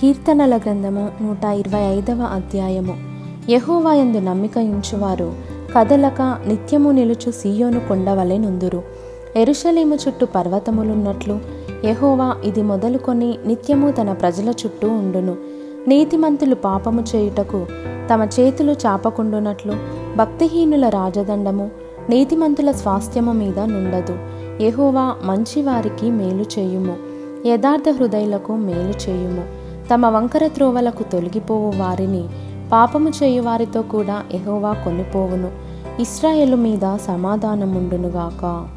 కీర్తనల గ్రంథము నూట ఇరవై ఐదవ అధ్యాయము. యహోవాయందు నమ్మిక ఉంచువారు కదలక నిత్యము నిలుచు సీయోను కొండవలె నుందురు. ఎరుషలేము చుట్టూ పర్వతములున్నట్లు యహోవా ఇది మొదలుకొని నిత్యము తన ప్రజల చుట్టూ ఉండును. నీతిమంతులు పాపము చేయుటకు తమ చేతులు చాపకుండునట్లు భక్తిహీనుల రాజదండము నీతిమంతుల స్వాస్థ్యము మీద నుండదు. యహోవా మంచివారికి మేలు చేయుము యథార్థ హృదయులకు మేలు చేయుము. తమ వంకర త్రోవలకు తొలగిపోవు వారిని. పాపము చేయువారితో కూడా ఎహోవా కొనిపోవును. ఇస్రాయేలు మీద సమాధానముండునుగాక